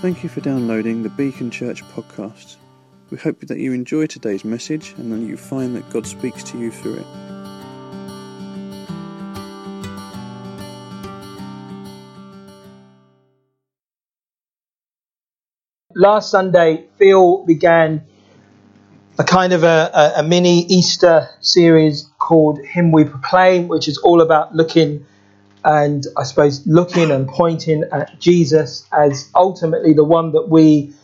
Thank you for downloading the Beacon Church podcast. We hope that you enjoy today's message and that you find that God speaks to you through it. Last Sunday, Phil began a kind of a, a, a mini Easter series called Him We Proclaim, which is all about looking and I suppose looking and pointing at Jesus as ultimately the one that we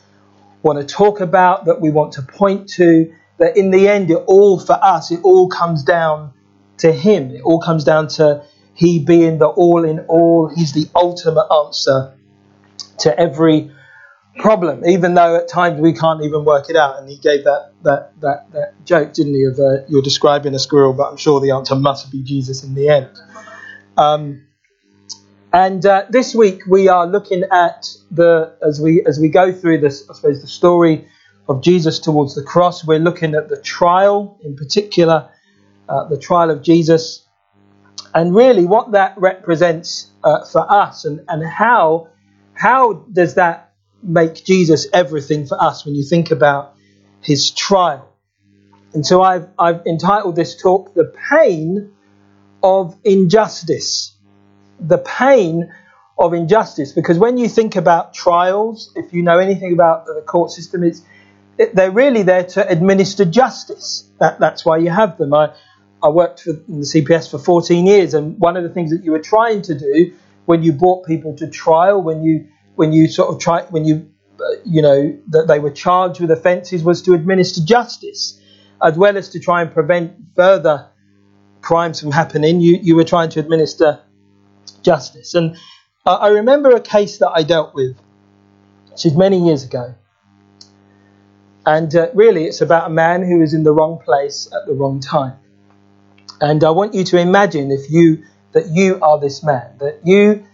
want to talk about, that we want to point to, that in the end, it all for us, it all comes down to Him. It all comes down to He being the all in all. He's the ultimate answer to every problem, even though at times we can't even work it out. And He gave that that that, that joke, didn't He, of uh, you're describing a squirrel, but I'm sure the answer must be Jesus in the end. Um, and uh, this week we are looking at the as we as we go through this, I suppose, the story of Jesus towards the cross. We're looking at the trial, in particular, uh, the trial of Jesus, and really what that represents uh, for us, and and how how does that make Jesus everything for us when you think about his trial. And so I've I've entitled this talk "The Pain of Injustice." the pain of injustice. Because when you think about trials, if you know anything about the court system, it's it, they're really there to administer justice. That, that's why you have them. I, I worked for, the CPS for 14 years, and one of the things that you were trying to do when you brought people to trial, when you when you sort of try when you uh, you know that they were charged with offences, was to administer justice, as well as to try and prevent further crimes from happening. You you were trying to administer justice. And uh, I remember a case that I dealt with, which is many years ago. And uh, really, it's about a man who is in the wrong place at the wrong time. And I want you to imagine if you that you are this man, that you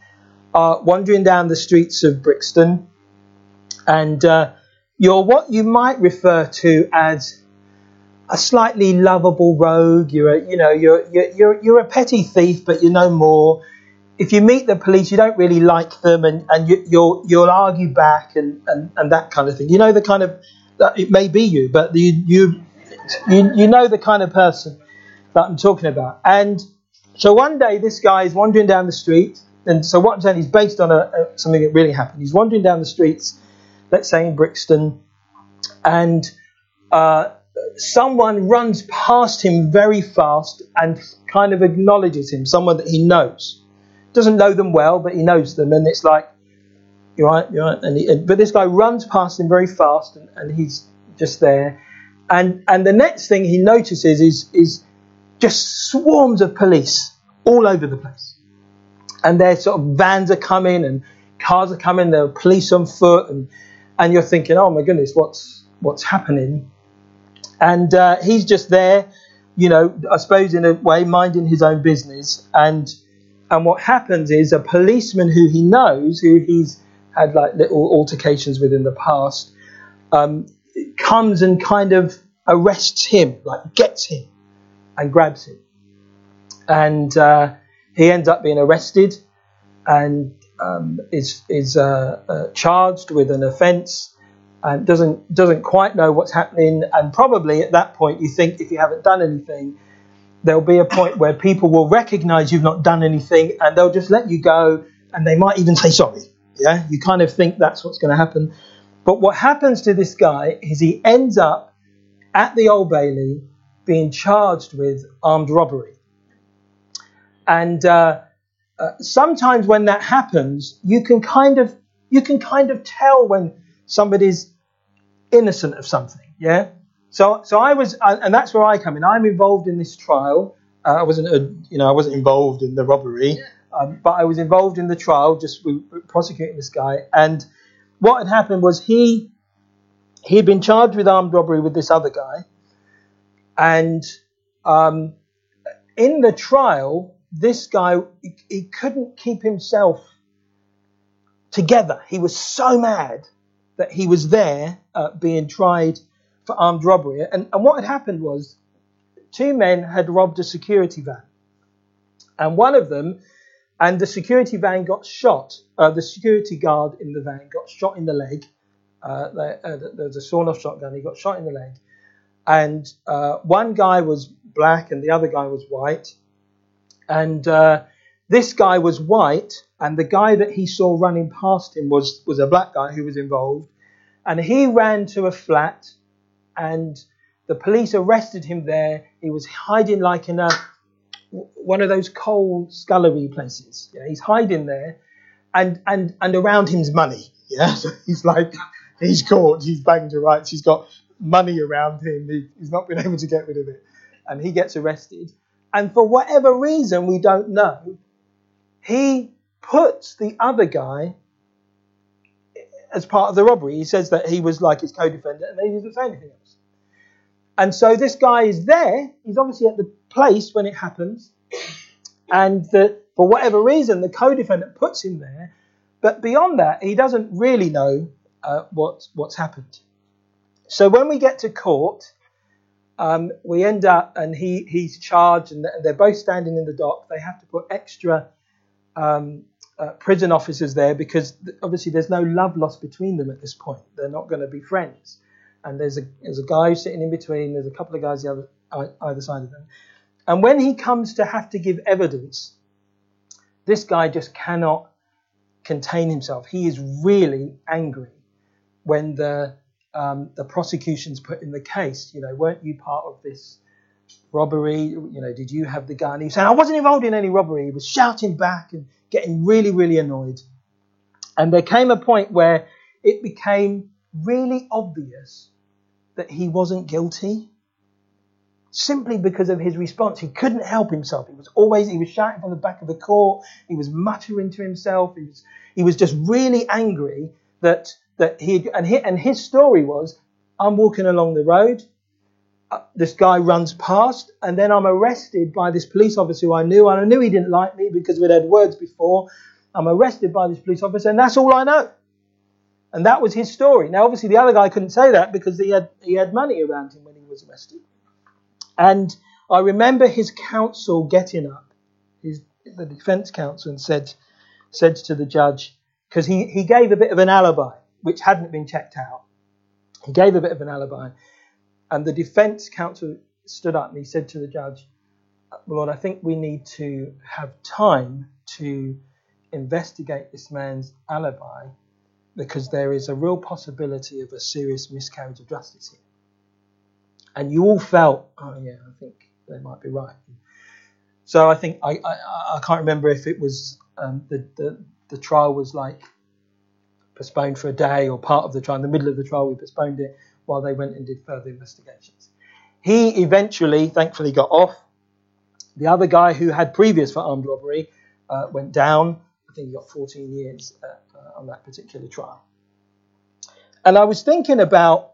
are wandering down the streets of Brixton, and uh, you're what you might refer to as a slightly lovable rogue. You're a, you know you're you're you're a petty thief, but you're no more if you meet the police, you don't really like them, and, and you, will you'll argue back and, and, and that kind of thing. You know the kind of it may be you, but you you you, you know the kind of person that I'm talking about. And so one day this guy is wandering down the street, and so what I'm saying is based on a, a, something that really happened. He's wandering down the streets, let's say in Brixton, and uh, someone runs past him very fast and kind of acknowledges him, someone that he knows doesn't know them well, but he knows them, and it's like, you're right, you're right. And, he, but this guy runs past him very fast, and, and he's just there. And and the next thing he notices is is just swarms of police all over the place, and their sort of vans are coming and cars are coming. There are police on foot, and and you're thinking, oh my goodness, what's what's happening? And uh, he's just there, you know, I suppose in a way, minding his own business, and and what happens is a policeman who he knows, who he's had like little altercations with in the past, um, comes and kind of arrests him, like gets him and grabs him. And uh, he ends up being arrested and um, is, is uh, uh, charged with an offence and doesn't, doesn't quite know what's happening. And probably at that point, you think if you haven't done anything, there'll be a point where people will recognize you've not done anything and they'll just let you go and they might even say sorry. Yeah, you kind of think that's what's going to happen. But what happens to this guy is he ends up at the Old Bailey being charged with armed robbery. And uh, uh, sometimes when that happens, you can kind of you can kind of tell when somebody's innocent of something. Yeah, so, so I was, and that's where I come in. I'm involved in this trial. Uh, I wasn't, a, you know, I wasn't involved in the robbery, um, but I was involved in the trial, just prosecuting this guy. And what had happened was he, he had been charged with armed robbery with this other guy, and um, in the trial, this guy he, he couldn't keep himself together. He was so mad that he was there uh, being tried for armed robbery. And, and what had happened was two men had robbed a security van. And one of them and the security van got shot. Uh, the security guard in the van got shot in the leg. Uh, there, uh, was a sawn-off shotgun. He got shot in the leg, and uh, one guy was black and the other guy was white. And uh, this guy was white, and the guy that he saw running past him was was a black guy who was involved. And he ran to a flat, and the police arrested him there. He was hiding like in a one of those coal scullery places. Yeah, he's hiding there, and and and around him's money. Yeah, so he's like he's caught, he's banged to rights, he's got money around him, he, he's not been able to get rid of it, and he gets arrested. And for whatever reason we don't know, he puts the other guy as part of the robbery. He says that he was like his co-defendant, and he doesn't say anything else. And so this guy is there. He's obviously at the place when it happens, and the, for whatever reason, the co-defendant puts him there. But beyond that, he doesn't really know uh, what, what's happened. So when we get to court, um, we end up, and he, he's charged, and they're both standing in the dock. They have to put extra um, uh, prison officers there because obviously there's no love lost between them at this point. They're not going to be friends. And there's a, there's a guy sitting in between, there's a couple of guys the other, either side of them. And when he comes to have to give evidence, this guy just cannot contain himself. He is really angry when the um, the prosecution's put in the case. You know, weren't you part of this robbery? You know, did you have the gun? He was saying, I wasn't involved in any robbery. He was shouting back and getting really, really annoyed. And there came a point where it became really obvious that he wasn't guilty simply because of his response. He couldn't help himself. He was always, he was shouting from the back of the court. He was muttering to himself. He was, he was just really angry that that he and, he and his story was I'm walking along the road. Uh, this guy runs past, and then I'm arrested by this police officer who I knew, and I knew he didn't like me because we'd had words before. I'm arrested by this police officer, and that's all I know. And that was his story. Now, obviously, the other guy couldn't say that because he had he had money around him when he was arrested. And I remember his counsel getting up, his the defence counsel, and said said to the judge because he he gave a bit of an alibi which hadn't been checked out. He gave a bit of an alibi, and the defence counsel stood up and he said to the judge, Lord, I think we need to have time to investigate this man's alibi because there is a real possibility of a serious miscarriage of justice here. And you all felt, oh yeah, I think they might be right. So I think I, I, I can't remember if it was um, the, the the trial was like postponed for a day or part of the trial. In the middle of the trial, we postponed it while they went and did further investigations. He eventually, thankfully, got off. The other guy who had previous for armed robbery uh, went down. I think he got 14 years uh, uh, on that particular trial. And I was thinking about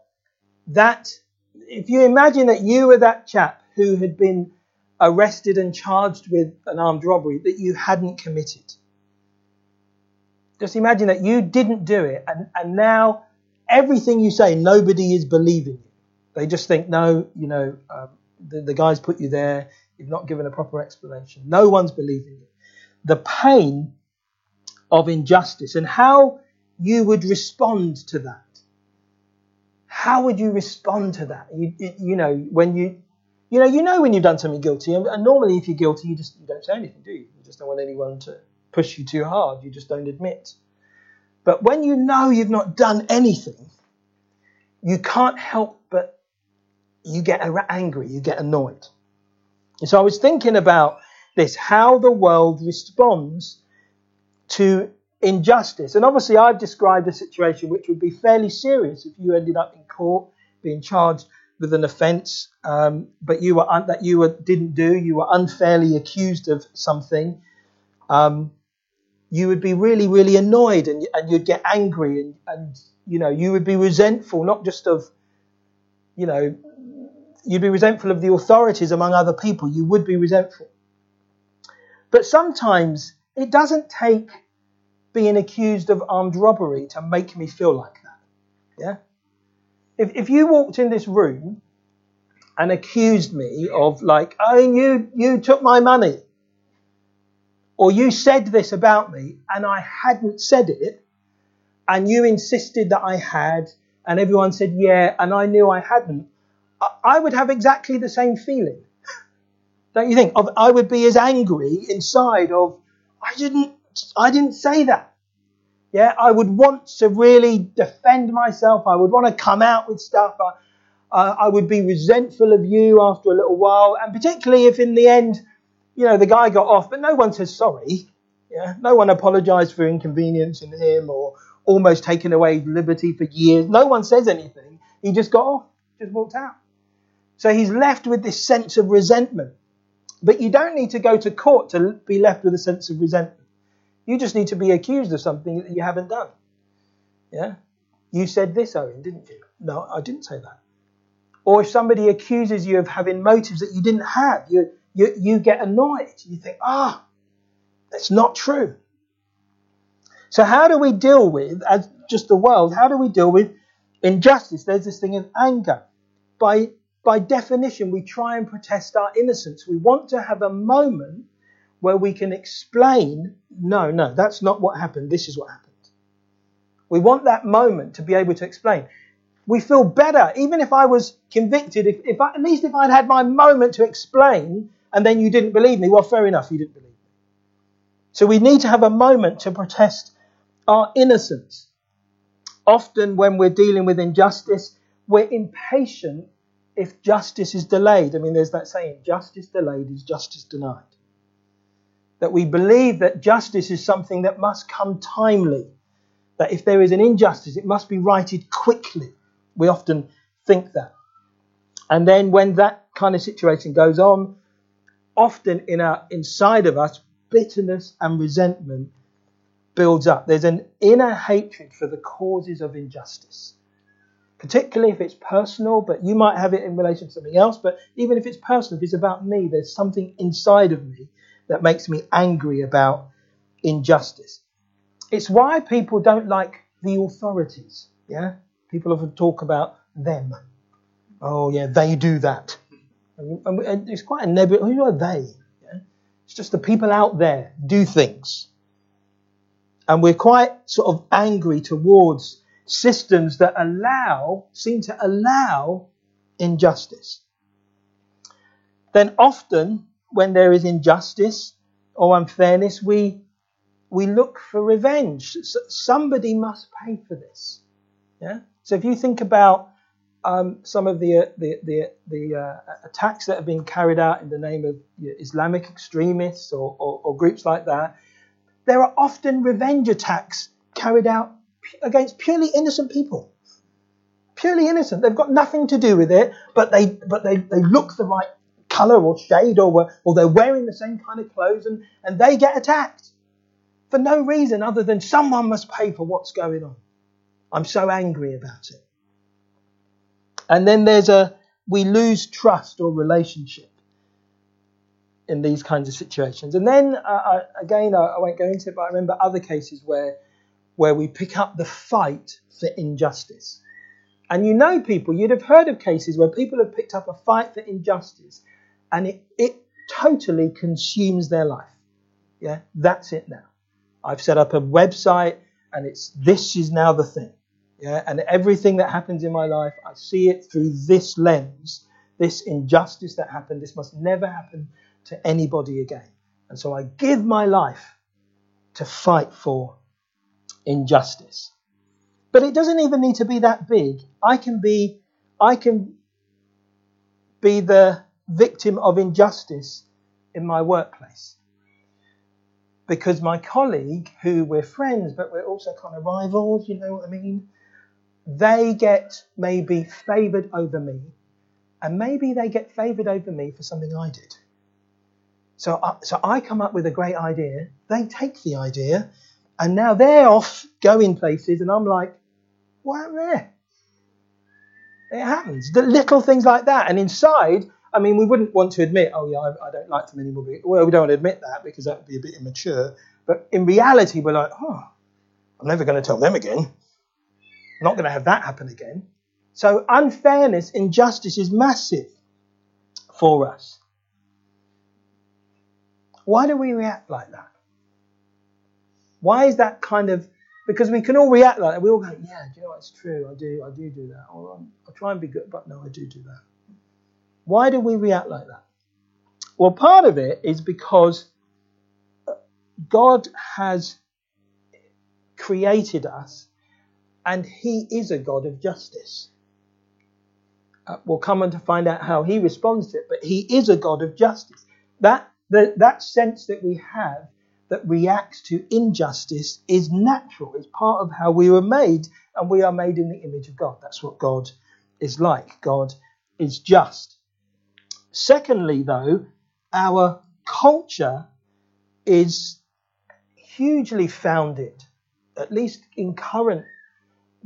that. If you imagine that you were that chap who had been arrested and charged with an armed robbery that you hadn't committed just imagine that you didn't do it, and, and now everything you say, nobody is believing you. They just think, no, you know, um, the, the guy's put you there, you've not given a proper explanation. No one's believing you. The pain of injustice and how you would respond to that. How would you respond to that? You, you know, when you, you know, you know when you've done something guilty, and, and normally if you're guilty, you just you don't say anything, do you? You just don't want anyone to push you too hard, you just don't admit. But when you know you've not done anything, you can't help but you get angry, you get annoyed. And so I was thinking about this how the world responds to injustice. And obviously, I've described a situation which would be fairly serious if you ended up in court being charged with an offence, um, but you were un- that you were, didn't do, you were unfairly accused of something. Um, you would be really, really annoyed and, and you'd get angry and, and, you know, you would be resentful, not just of, you know, you'd be resentful of the authorities among other people. You would be resentful. But sometimes it doesn't take being accused of armed robbery to make me feel like that. Yeah? If, if you walked in this room and accused me of like, oh, you, you took my money or you said this about me and I hadn't said it, and you insisted that I had, and everyone said yeah, and I knew I hadn't, I would have exactly the same feeling. Don't you think? I would be as angry inside of, I didn't, I didn't say that. Yeah, I would want to really defend myself. I would want to come out with stuff. I, uh, I would be resentful of you after a little while, and particularly if in the end, you know, the guy got off, but no one says sorry. Yeah, no one apologised for inconveniencing him or almost taking away liberty for years. No one says anything. He just got off, just walked out. So he's left with this sense of resentment. But you don't need to go to court to be left with a sense of resentment. You just need to be accused of something that you haven't done. Yeah? You said this, Owen, didn't you? No, I didn't say that. Or if somebody accuses you of having motives that you didn't have, you, you, you get annoyed. You think, ah, oh, that's not true. So, how do we deal with, as just the world, how do we deal with injustice? There's this thing of anger. By, by definition, we try and protest our innocence. We want to have a moment where we can explain no, no, that's not what happened. This is what happened. We want that moment to be able to explain. We feel better, even if I was convicted, if, if I, at least if I'd had my moment to explain and then you didn't believe me, well, fair enough, you didn't believe me. So we need to have a moment to protest our innocence. Often, when we're dealing with injustice, we're impatient if justice is delayed. I mean, there's that saying, justice delayed is justice denied that we believe that justice is something that must come timely, that if there is an injustice, it must be righted quickly. We often think that. And then when that kind of situation goes on, often in our inside of us, bitterness and resentment builds up. There's an inner hatred for the causes of injustice. Particularly if it's personal, but you might have it in relation to something else. But even if it's personal, if it's about me, there's something inside of me that makes me angry about injustice. It's why people don't like the authorities. Yeah? People often talk about them. Oh, yeah, they do that. And it's quite a nebulous. Who are they? It's just the people out there do things. And we're quite sort of angry towards systems that allow, seem to allow injustice. Then often when there is injustice or unfairness, we we look for revenge. somebody must pay for this. Yeah. So if you think about um, some of the uh, the the, the uh, attacks that have been carried out in the name of Islamic extremists or, or, or groups like that, there are often revenge attacks carried out against purely innocent people. Purely innocent. They've got nothing to do with it, but they but they, they look the right colour or shade or, or they're wearing the same kind of clothes and, and they get attacked for no reason other than someone must pay for what's going on. I'm so angry about it. And then there's a, we lose trust or relationship in these kinds of situations. And then, uh, I, again, I, I won't go into it, but I remember other cases where, where we pick up the fight for injustice. And you know people, you'd have heard of cases where people have picked up a fight for injustice and it, it totally consumes their life. Yeah, that's it now. I've set up a website and it's this is now the thing. Yeah, and everything that happens in my life, I see it through this lens. This injustice that happened, this must never happen to anybody again. And so I give my life to fight for injustice. But it doesn't even need to be that big. I can be I can be the victim of injustice in my workplace. Because my colleague, who we're friends, but we're also kind of rivals, you know what I mean? They get maybe favoured over me, and maybe they get favoured over me for something I did. So, I, so I come up with a great idea, they take the idea, and now they're off going places, and I'm like, what happened there? It happens. The little things like that. And inside, I mean, we wouldn't want to admit, oh, yeah, I, I don't like them anymore. Well, we don't want to admit that because that would be a bit immature. But in reality, we're like, oh, I'm never going to tell them again. I'm not going to have that happen again. So unfairness, injustice is massive for us. Why do we react like that? Why is that kind of because we can all react like that. We all go, yeah, do you know? It's true. I do. I do do that. Or um, I try and be good, but no, I do do that. Why do we react like that? Well, part of it is because uh, God has created us and He is a God of justice. Uh, we'll come on to find out how He responds to it, but He is a God of justice. That, the, that sense that we have that reacts to injustice is natural. It's part of how we were made, and we are made in the image of God. That's what God is like. God is just. Secondly, though, our culture is hugely founded, at least in current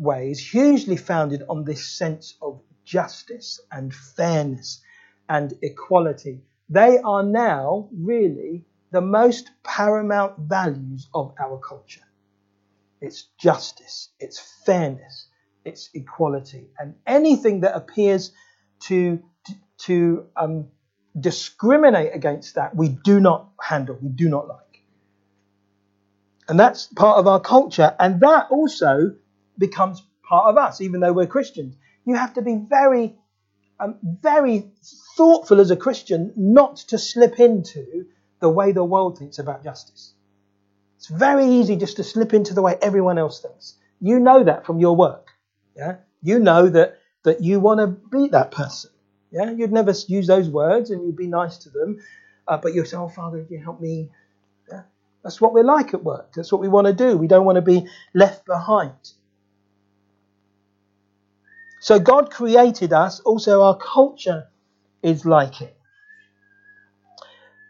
ways, hugely founded on this sense of justice and fairness and equality. They are now really the most paramount values of our culture. It's justice, it's fairness, it's equality, and anything that appears to to um, discriminate against that, we do not handle, we do not like. And that's part of our culture, and that also becomes part of us, even though we're Christians. You have to be very, um, very thoughtful as a Christian not to slip into the way the world thinks about justice. It's very easy just to slip into the way everyone else thinks. You know that from your work. Yeah? You know that, that you want to be that person. Yeah? You'd never use those words and you'd be nice to them. Uh, but you say, Oh, Father, if you help me? Yeah? That's what we're like at work. That's what we want to do. We don't want to be left behind. So God created us. Also, our culture is like it.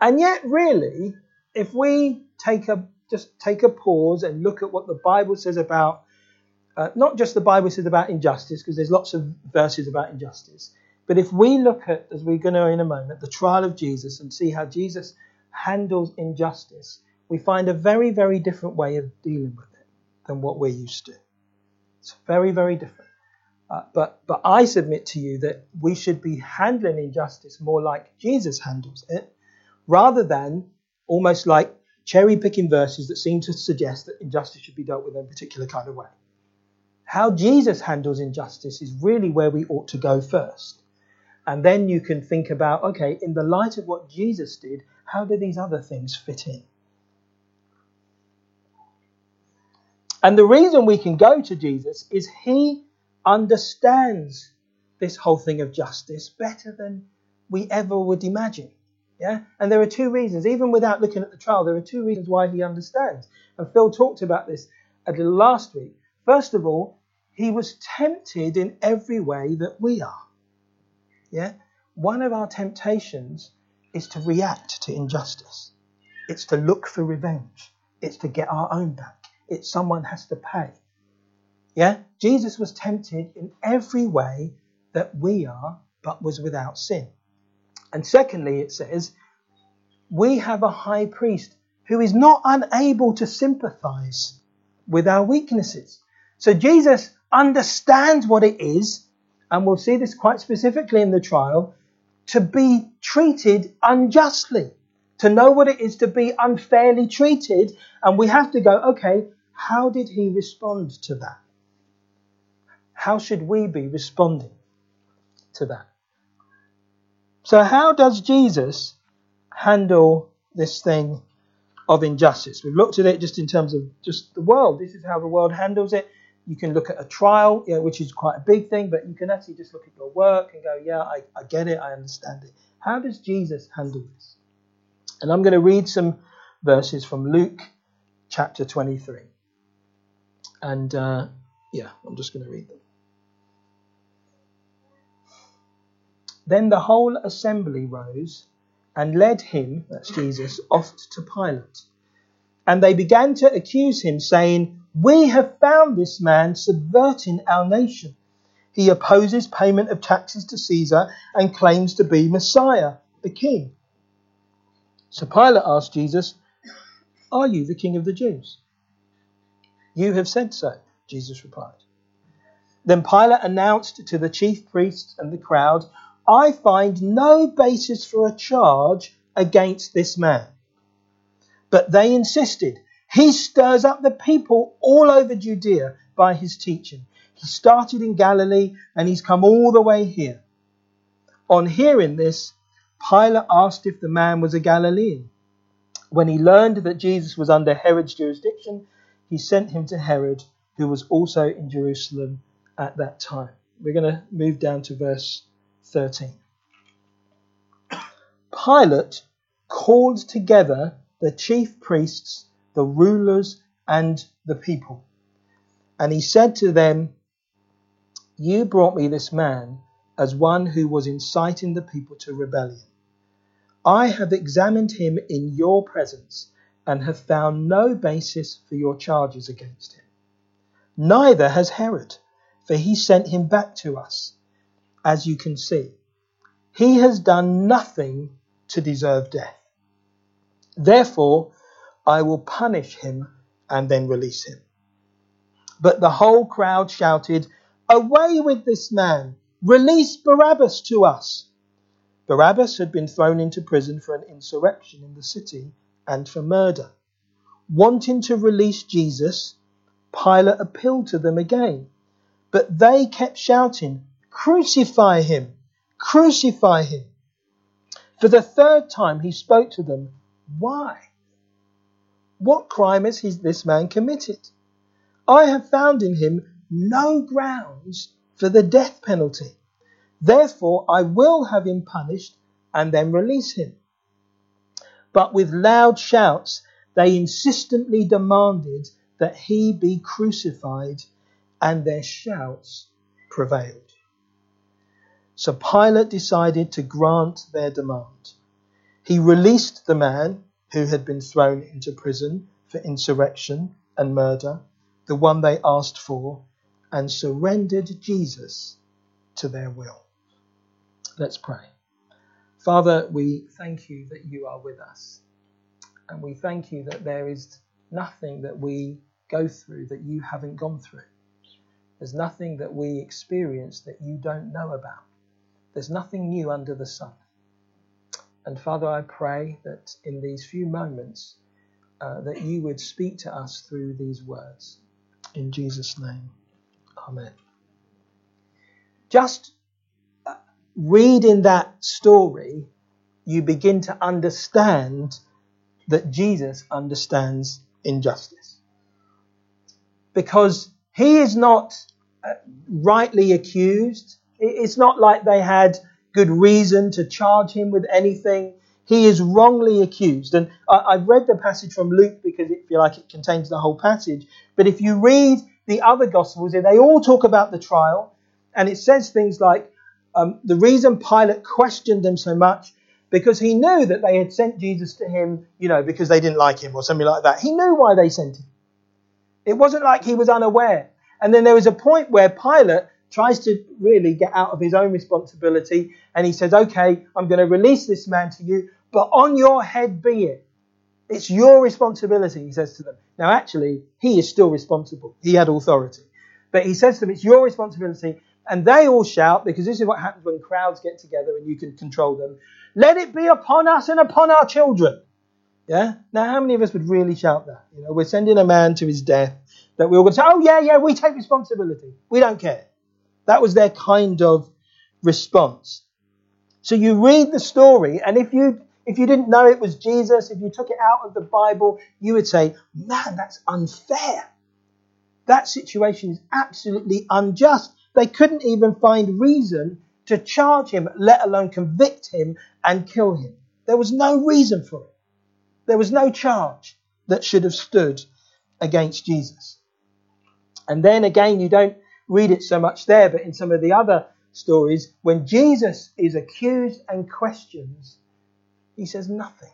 And yet, really, if we take a just take a pause and look at what the Bible says about uh, not just the Bible says about injustice, because there's lots of verses about injustice, but if we look at, as we're going to in a moment, the trial of Jesus and see how Jesus handles injustice, we find a very, very different way of dealing with it than what we're used to. It's very, very different. Uh, but, but I submit to you that we should be handling injustice more like Jesus handles it, rather than almost like cherry picking verses that seem to suggest that injustice should be dealt with in a particular kind of way. How Jesus handles injustice is really where we ought to go first. And then you can think about okay, in the light of what Jesus did, how do these other things fit in? And the reason we can go to Jesus is he understands this whole thing of justice better than we ever would imagine. Yeah? And there are two reasons, even without looking at the trial, there are two reasons why he understands. And Phil talked about this a little last week. First of all, he was tempted in every way that we are. Yeah? One of our temptations is to react to injustice. It's to look for revenge. It's to get our own back. It's someone has to pay. Yeah? Jesus was tempted in every way that we are, but was without sin. And secondly, it says, we have a high priest who is not unable to sympathize with our weaknesses. So Jesus understands what it is, and we'll see this quite specifically in the trial, to be treated unjustly, to know what it is to be unfairly treated. And we have to go, okay, how did he respond to that? How should we be responding to that? So, how does Jesus handle this thing of injustice? We've looked at it just in terms of just the world. This is how the world handles it. You can look at a trial, you know, which is quite a big thing, but you can actually just look at your work and go, yeah, I, I get it, I understand it. How does Jesus handle this? And I'm going to read some verses from Luke chapter 23. And uh, yeah, I'm just going to read them. Then the whole assembly rose and led him, that's Jesus, off to Pilate. And they began to accuse him, saying, We have found this man subverting our nation. He opposes payment of taxes to Caesar and claims to be Messiah, the king. So Pilate asked Jesus, Are you the king of the Jews? You have said so, Jesus replied. Then Pilate announced to the chief priests and the crowd, I find no basis for a charge against this man. But they insisted, He stirs up the people all over Judea by his teaching. He started in Galilee and he's come all the way here. On hearing this, Pilate asked if the man was a Galilean. When he learned that Jesus was under Herod's jurisdiction, he sent him to Herod, who was also in Jerusalem at that time. We're going to move down to verse 13. Pilate called together the chief priests, the rulers, and the people. And he said to them, You brought me this man as one who was inciting the people to rebellion. I have examined him in your presence and have found no basis for your charges against him. Neither has Herod, for he sent him back to us, as you can see. He has done nothing to deserve death. Therefore, I will punish him and then release him. But the whole crowd shouted, Away with this man! Release Barabbas to us! Barabbas had been thrown into prison for an insurrection in the city and for murder. Wanting to release Jesus, Pilate appealed to them again. But they kept shouting, Crucify him! Crucify him! For the third time he spoke to them, Why? What crime has this man committed? I have found in him no grounds for the death penalty. Therefore, I will have him punished and then release him. But with loud shouts, they insistently demanded that he be crucified, and their shouts prevailed. So Pilate decided to grant their demand. He released the man who had been thrown into prison for insurrection and murder, the one they asked for, and surrendered Jesus to their will. Let's pray. Father, we thank you that you are with us. And we thank you that there is nothing that we go through that you haven't gone through. There's nothing that we experience that you don't know about. There's nothing new under the sun. And Father, I pray that in these few moments, uh, that you would speak to us through these words. In Jesus' name, Amen. Just reading that story, you begin to understand that Jesus understands injustice. Because he is not uh, rightly accused. It's not like they had good reason to charge him with anything. He is wrongly accused. And I, have read the passage from Luke because it feel like it contains the whole passage. But if you read the other Gospels, they all talk about the trial. And it says things like, um, the reason Pilate questioned them so much because he knew that they had sent Jesus to him, you know, because they didn't like him or something like that. He knew why they sent him. It wasn't like he was unaware. And then there was a point where Pilate tries to really get out of his own responsibility and he says, Okay, I'm going to release this man to you, but on your head be it. It's your responsibility, he says to them. Now, actually, he is still responsible. He had authority. But he says to them, It's your responsibility. And they all shout, because this is what happens when crowds get together and you can control them. Let it be upon us and upon our children. Yeah? Now, how many of us would really shout that? You know, we're sending a man to his death that we're all going to say, oh, yeah, yeah, we take responsibility. We don't care. That was their kind of response. So you read the story, and if you if you didn't know it was Jesus, if you took it out of the Bible, you would say, man, that's unfair. That situation is absolutely unjust. They couldn't even find reason to charge him, let alone convict him and kill him. There was no reason for it. There was no charge that should have stood against Jesus. And then again, you don't read it so much there, but in some of the other stories, when Jesus is accused and questions, he says nothing.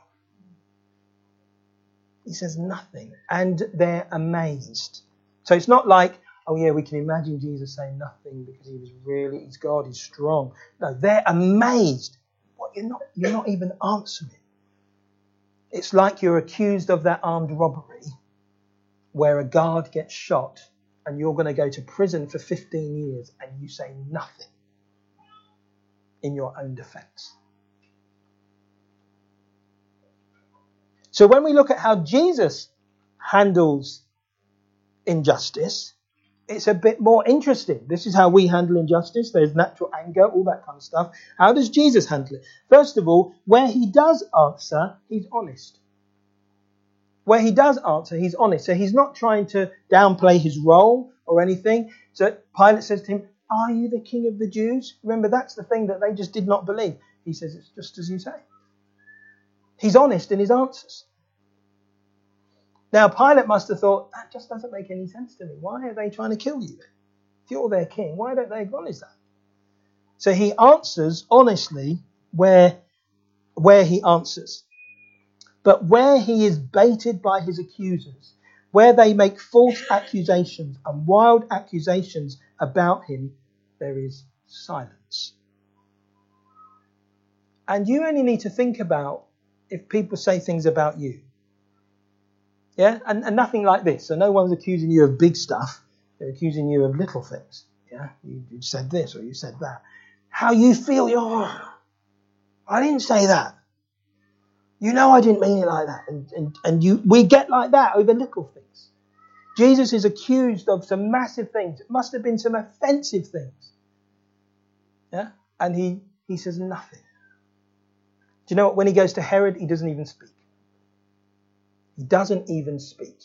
He says nothing. And they're amazed. So it's not like oh yeah, we can imagine Jesus saying nothing because he was really, he's God, he's strong. No, they're amazed. What you're not, you're not even answering. It's like you're accused of that armed robbery where a guard gets shot and you're going to go to prison for 15 years and you say nothing in your own defense. So when we look at how Jesus handles injustice, it's a bit more interesting. This is how we handle injustice. There's natural anger, all that kind of stuff. How does Jesus handle it? First of all, where he does answer, he's honest. Where he does answer, he's honest. So he's not trying to downplay his role or anything. So Pilate says to him, Are you the king of the Jews? Remember, that's the thing that they just did not believe. He says, It's just as you say. He's honest in his answers. Now, Pilate must have thought, that just doesn't make any sense to me. Why are they trying to kill you? If you're their king, why don't they acknowledge that? So he answers honestly where, where he answers. But where he is baited by his accusers, where they make false accusations and wild accusations about him, there is silence. And you only need to think about if people say things about you. Yeah, and, and nothing like this. So no one's accusing you of big stuff. They're accusing you of little things. Yeah, you, you said this or you said that. How you feel? You're. I didn't say that. You know I didn't mean it like that. And, and, and you, we get like that over little things. Jesus is accused of some massive things. It must have been some offensive things. Yeah? And he, he says nothing. Do you know what? When he goes to Herod, he doesn't even speak. He doesn't even speak.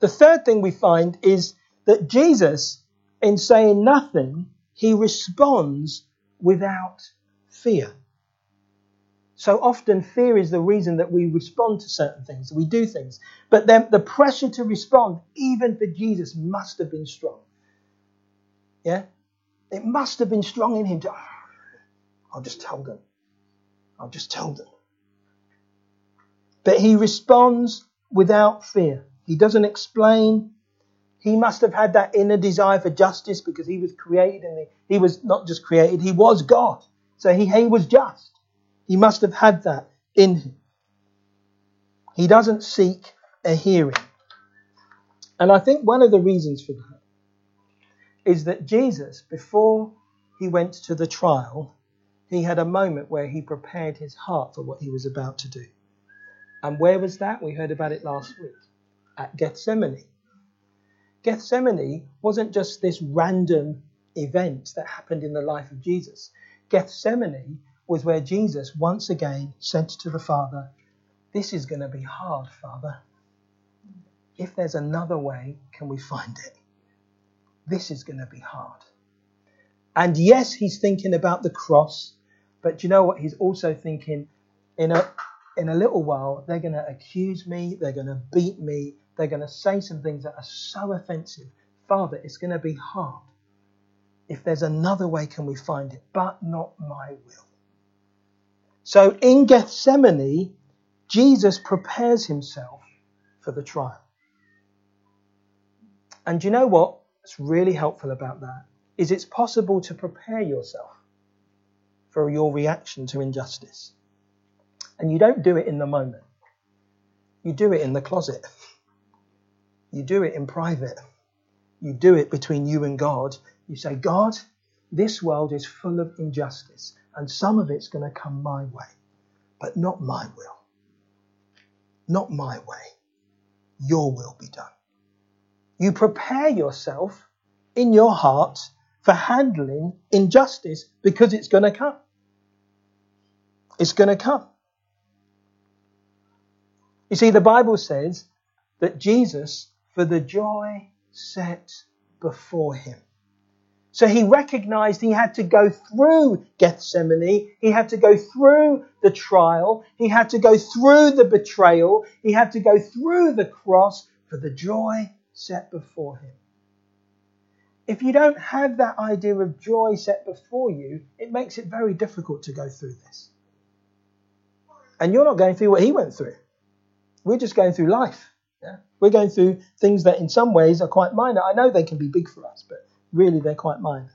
The third thing we find is that Jesus, in saying nothing, he responds without fear. So often, fear is the reason that we respond to certain things, we do things. But then the pressure to respond, even for Jesus, must have been strong. Yeah? It must have been strong in him to, ah, I'll just tell them. I'll just tell them. But he responds without fear. He doesn't explain. He must have had that inner desire for justice because he was created and he, he was not just created, he was God. So he, he was just. He must have had that in him. He doesn't seek a hearing. And I think one of the reasons for that is that Jesus, before he went to the trial, he had a moment where he prepared his heart for what he was about to do. And where was that? We heard about it last week at Gethsemane. Gethsemane wasn't just this random event that happened in the life of Jesus. Gethsemane was where Jesus once again said to the Father, This is going to be hard, Father. If there's another way, can we find it? This is going to be hard. And yes, he's thinking about the cross, but you know what? He's also thinking in a in a little while, they're going to accuse me, they're going to beat me, they're going to say some things that are so offensive. Father, it's going to be hard. If there's another way, can we find it? But not my will. So in Gethsemane, Jesus prepares himself for the trial. And you know what? What's really helpful about that is it's possible to prepare yourself for your reaction to injustice. And you don't do it in the moment. You do it in the closet. You do it in private. You do it between you and God. You say, God, this world is full of injustice, and some of it's going to come my way, but not my will. Not my way. Your will be done. You prepare yourself in your heart for handling injustice because it's going to come. It's going to come. You see, the Bible says that Jesus, for the joy set before him, so he recognized he had to go through Gethsemane, he had to go through the trial, he had to go through the betrayal, he had to go through the cross for the joy set before him. If you don't have that idea of joy set before you, it makes it very difficult to go through this. And you're not going through what he went through. We're just going through life. Yeah? We're going through things that in some ways are quite minor. I know they can be big for us, but really they're quite minor.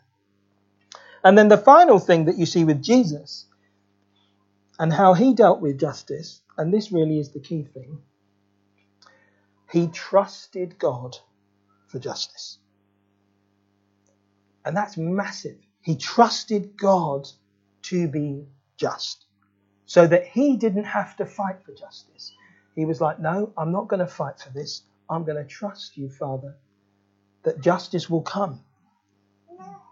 And then the final thing that you see with Jesus and how he dealt with justice, and this really is the key thing, he trusted God for justice. And that's massive. He trusted God to be just. so that he didn't have to fight for justice. He was like, No, I'm not going to fight for this. I'm going to trust you, Father, that justice will come.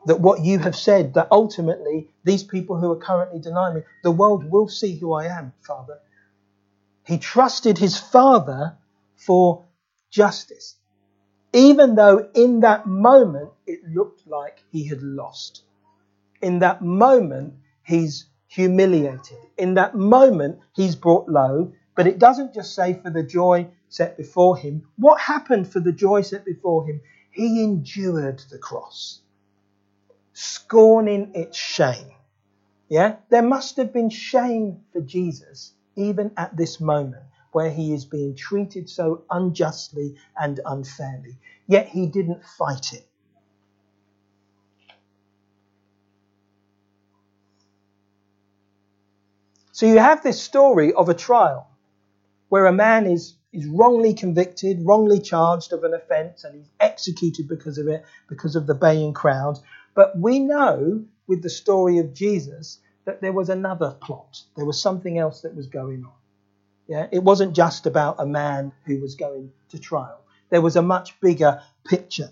That what you have said, that ultimately these people who are currently denying me, the world will see who I am, Father. He trusted his Father for justice, even though in that moment it looked like he had lost. In that moment, he's humiliated. In that moment, he's brought low. But it doesn't just say for the joy set before him. What happened for the joy set before him? He endured the cross, scorning its shame. Yeah? There must have been shame for Jesus even at this moment where he is being treated so unjustly and unfairly. Yet he didn't fight it. So you have this story of a trial where a man is, is wrongly convicted, wrongly charged of an offence, and he's executed because of it, because of the baying crowd. But we know with the story of Jesus that there was another plot. There was something else that was going on. Yeah, it wasn't just about a man who was going to trial. There was a much bigger picture.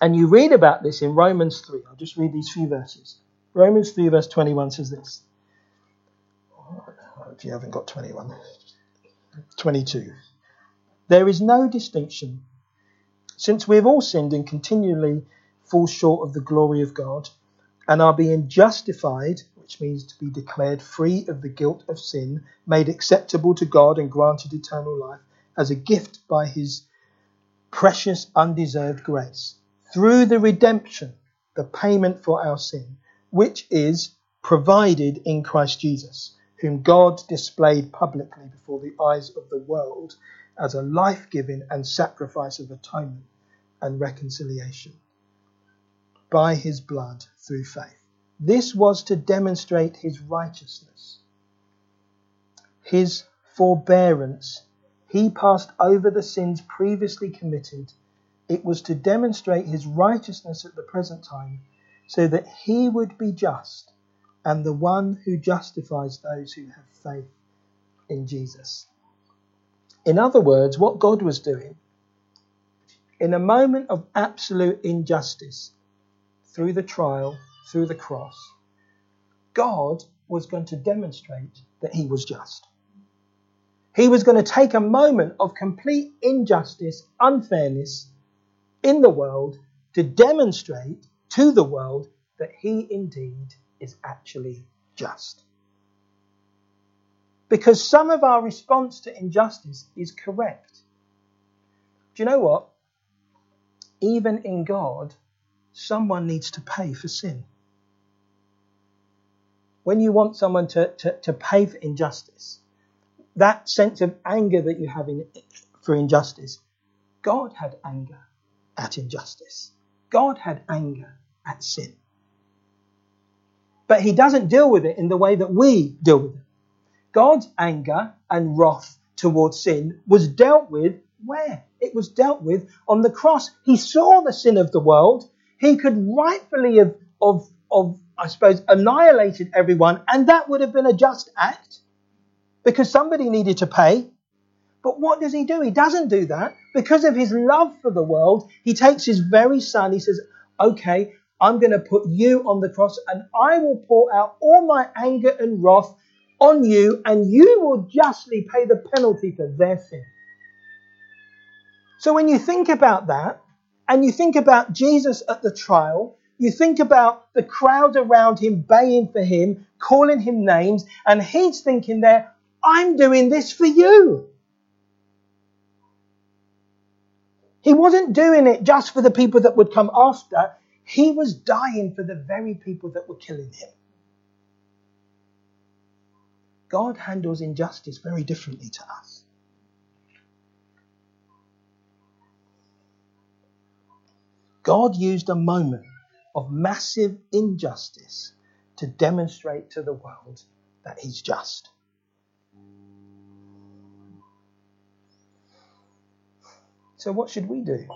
And you read about this in Romans 3. I'll just read these few verses. Romans 3, verse 21 says this oh, if you haven't got 21. 22. There is no distinction, since we have all sinned and continually fall short of the glory of God, and are being justified, which means to be declared free of the guilt of sin, made acceptable to God, and granted eternal life as a gift by His precious, undeserved grace, through the redemption, the payment for our sin, which is provided in Christ Jesus whom God displayed publicly before the eyes of the world as a life giving and sacrifice of atonement and reconciliation by his blood through faith. This was to demonstrate his righteousness, his forbearance. He passed over the sins previously committed. It was to demonstrate his righteousness at the present time, so that he would be just and the one who justifies those who have faith in Jesus. In other words, what God was doing, in a moment of absolute injustice, through the trial, through the cross, God was going to demonstrate that he was just. He was going to take a moment of complete injustice, unfairness in the world to demonstrate to the world that he indeed is actually just. Because some of our response to injustice is correct. Do you know what? Even in God, someone needs to pay for sin. When you want someone to, to, to pay for injustice, that sense of anger that you have in, for injustice, God had anger at injustice. God had anger at sin. But he doesn't deal with it in the way that we deal with it. God's anger and wrath towards sin was dealt with where? It was dealt with on the cross. He saw the sin of the world. He could rightfully have, of, of, I suppose, annihilated everyone, and that would have been a just act because somebody needed to pay. But what does he do? He doesn't do that. Because of his love for the world, he takes his very son. He says, Okay, I'm going to put you on the cross and I will pour out all my anger and wrath on you, and you will justly pay the penalty for their sin. So when you think about that, and you think about Jesus at the trial, you think about the crowd around him baying for him, calling him names, and he's thinking there, I'm doing this for you. He wasn't doing it just for the people that would come after. He was dying for the very people that were killing him. God handles injustice very differently to us. God used a moment of massive injustice to demonstrate to the world that He's just. So, what should we do?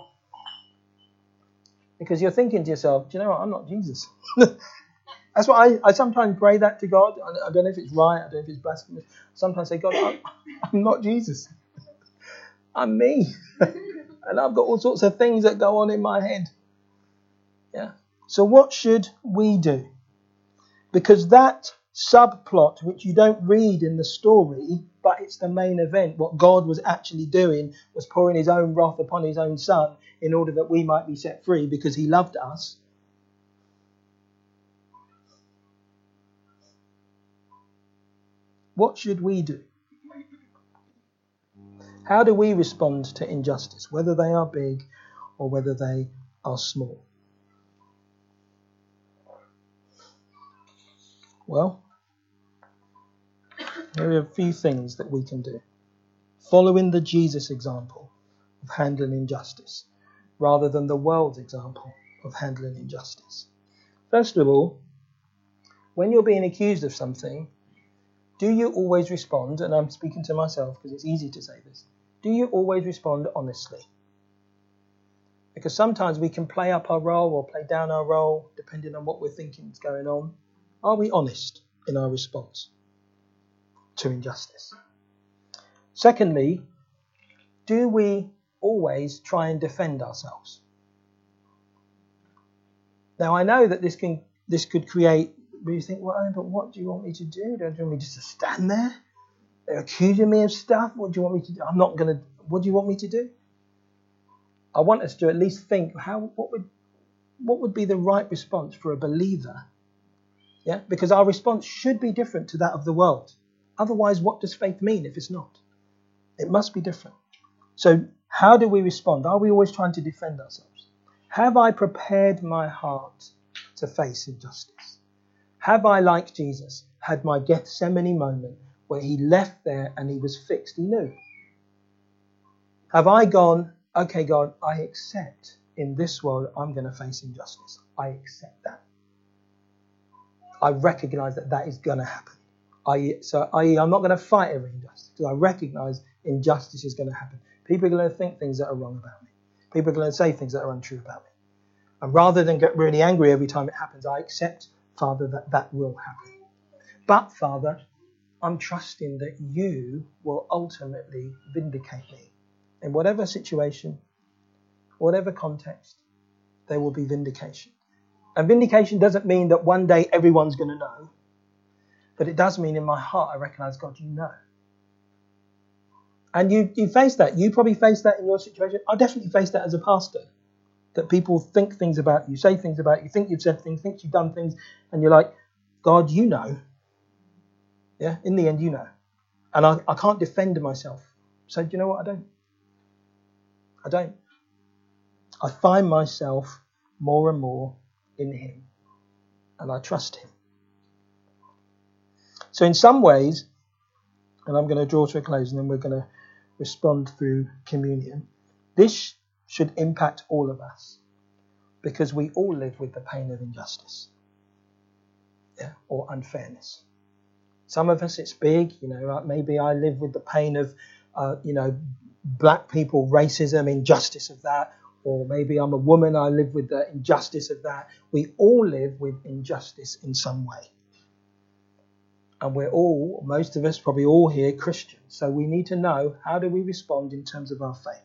Because you're thinking to yourself, do you know what? I'm not Jesus. That's why I, I sometimes pray that to God. I, don't know if it's right, I don't know if it's blasphemous. Sometimes I say, God, I'm, I'm not Jesus. I'm me. and I've got all sorts of things that go on in my head. So what should we do? Because that subplot, which you don't read in the story, but it's the main event, what God was actually doing was pouring his own wrath upon his own son in order that we might be set free because he loved us. What should we do? How do we respond to injustice, whether they are big or whether they are small? Well, there are a few things that we can do. Following the Jesus example of handling injustice rather than the world's example of handling injustice. First of all, when you're being accused of something, do you always respond? And I'm speaking to myself because it's easy to say this. Do you always respond honestly? Because sometimes we can play up our role or play down our role depending on what we're thinking is going on. Are we honest in our response to injustice? Secondly, do we always try and defend ourselves? Now I know that this can this could create you think, well, but what do you want me to do? Don't you want me just to stand there? They're accusing me of stuff. What do you want me to do? I'm not going to. What do you want me to do? I want us to at least think how what would what would be the right response for a believer? Yeah, because our response should be different to that of the world. Otherwise, what does faith mean if it's not? It must be different. So, how do we respond? Are we always trying to defend ourselves? Have I prepared my heart to face injustice? Have I, like Jesus, had my Gethsemane moment where he left there and he was fixed? He knew. Have I gone, okay, God, I accept in this world I'm going to face injustice. I accept that. I recognize that that is going to happen. I, so, i.e., I'm not going to fight every injustice because I recognize injustice is going to happen. People are going to think things that are wrong about me. People are going to say things that are untrue about me. And rather than get really angry every time it happens, I accept Father, that that will happen. But, Father, I'm trusting that you will ultimately vindicate me. In whatever situation, whatever context, there will be vindication. And vindication doesn't mean that one day everyone's going to know, but it does mean in my heart I recognize, God, you know. And you, you face that. You probably face that in your situation. I definitely face that as a pastor that people think things about you, say things about you, think you've said things, think you've done things, and you're like, God, you know. Yeah, in the end, you know. And I, I can't defend myself. So, do you know what? I don't. I don't. I find myself more and more in Him, and I trust Him. So, in some ways, and I'm going to draw to a close, and then we're going to respond through communion. This should impact all of us because we all live with the pain of injustice yeah, or unfairness. Some of us it's big, you know, maybe I live with the pain of, uh, you know, black people, racism, injustice of that, or maybe I'm a woman, I live with the injustice of that. We all live with injustice in some way. And we're all, most of us, probably all here, Christians. So we need to know how do we respond in terms of our faith.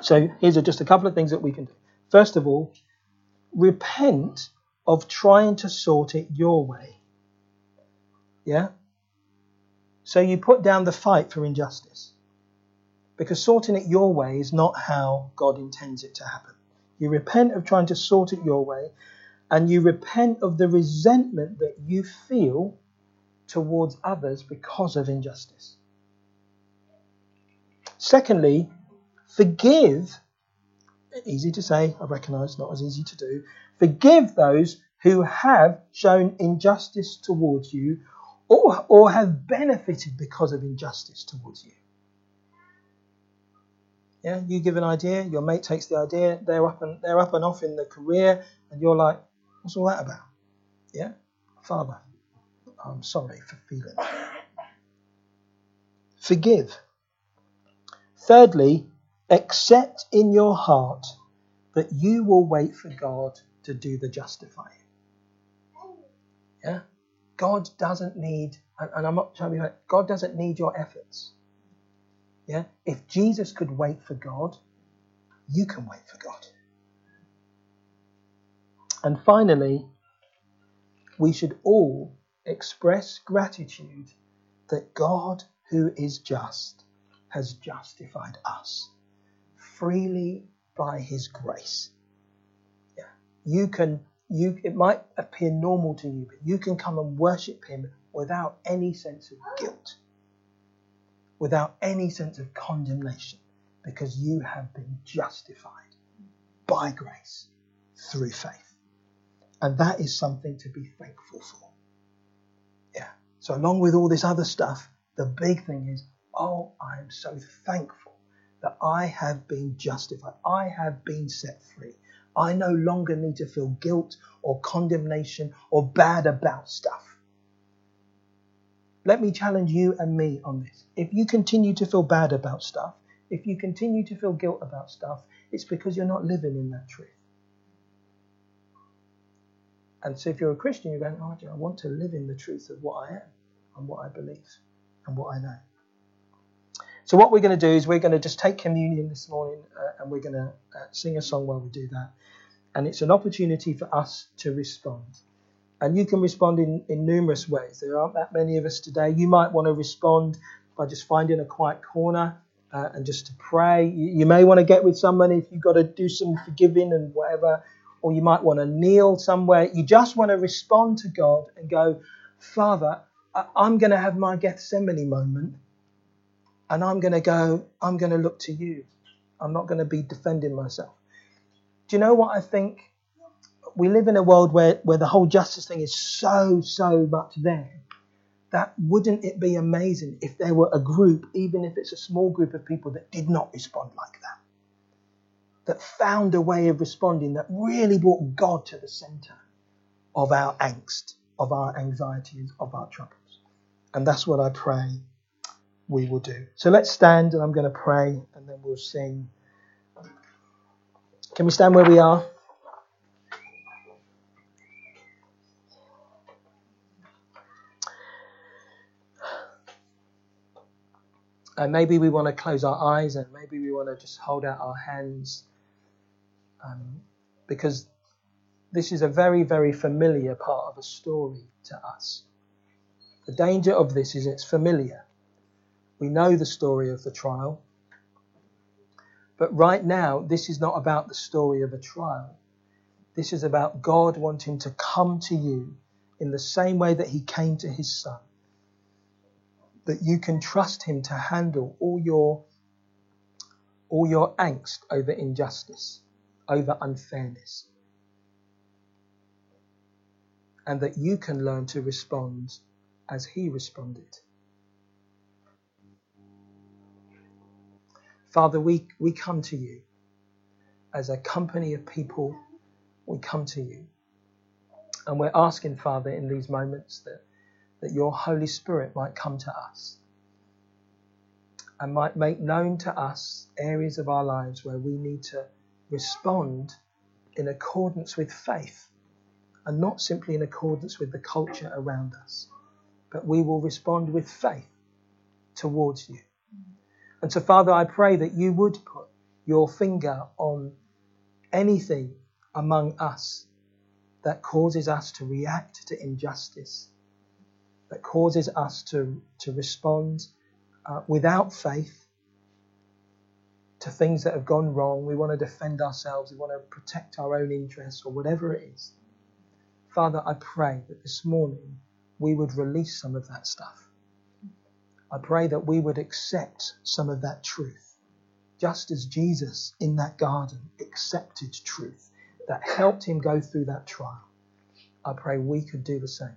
So here's just a couple of things that we can do. First of all, repent of trying to sort it your way. Yeah? So you put down the fight for injustice. Because sorting it your way is not how God intends it to happen. You repent of trying to sort it your way, and you repent of the resentment that you feel towards others because of injustice. Secondly, Forgive, easy to say, I recognise, not as easy to do. Forgive those who have shown injustice towards you or, or have benefited because of injustice towards you. Yeah, you give an idea, your mate takes the idea, they're up and they're up and off in the career, and you're like, what's all that about? Yeah, Father, I'm sorry for feeling. Forgive. Thirdly, Accept in your heart that you will wait for God to do the justifying. Yeah? God doesn't need, and I'm not trying to be like, God doesn't need your efforts. Yeah? If Jesus could wait for God, you can wait for God. And finally, we should all express gratitude that God, who is just, has justified us freely by his grace. Yeah. You can you it might appear normal to you, but you can come and worship him without any sense of guilt, without any sense of condemnation, because you have been justified by grace through faith. And that is something to be thankful for. Yeah. So along with all this other stuff, the big thing is, oh, I am so thankful that I have been justified. I have been set free. I no longer need to feel guilt or condemnation or bad about stuff. Let me challenge you and me on this. If you continue to feel bad about stuff, if you continue to feel guilt about stuff, it's because you're not living in that truth. And so if you're a Christian, you're going, oh, I want to live in the truth of what I am and what I believe and what I know. So what we're going to do is we're going to just take communion this morning uh, and we're going to uh, sing a song while we do that. And it's an opportunity for us to respond. And you can respond in, in numerous ways. There aren't that many of us today. You might want to respond by just finding a quiet corner uh, and just to pray. You, you may want to get with someone if you've got to do some forgiving and whatever. Or you might want to kneel somewhere. You just want to respond to God and go, Father, I'm going to have my Gethsemane moment and I'm going to go, I'm going to look to you. I'm not going to be defending myself. Do you know what I think? We live in a world where, where the whole justice thing is so, so much there. That wouldn't it be amazing if there were a group, even if it's a small group of people that did not respond like that? That found a way of responding that really brought God to the center of our angst, of our anxieties, of our troubles. And that's what I pray we will do. So let's stand and I'm going to pray and then we'll sing. Can we stand where we are? And maybe we want to close our eyes and maybe we want to just hold out our hands um, because this is a very, very familiar part of a story to us. The danger of this is it's familiar. We know the story of the trial. But right now, this is not about the story of a trial. This is about God wanting to come to you in the same way that He came to His Son. That you can trust Him to handle all your, all your angst over injustice, over unfairness. And that you can learn to respond as He responded. Father, we, we come to you as a company of people. We come to you. And we're asking, Father, in these moments that, that your Holy Spirit might come to us and might make known to us areas of our lives where we need to respond in accordance with faith and not simply in accordance with the culture around us, but we will respond with faith towards you. And so, Father, I pray that you would put your finger on anything among us that causes us to react to injustice, that causes us to, to respond uh, without faith to things that have gone wrong. We want to defend ourselves, we want to protect our own interests, or whatever it is. Father, I pray that this morning we would release some of that stuff I pray that we would accept some of that truth, just as Jesus in that garden accepted truth that helped him go through that trial. I pray we could do the same.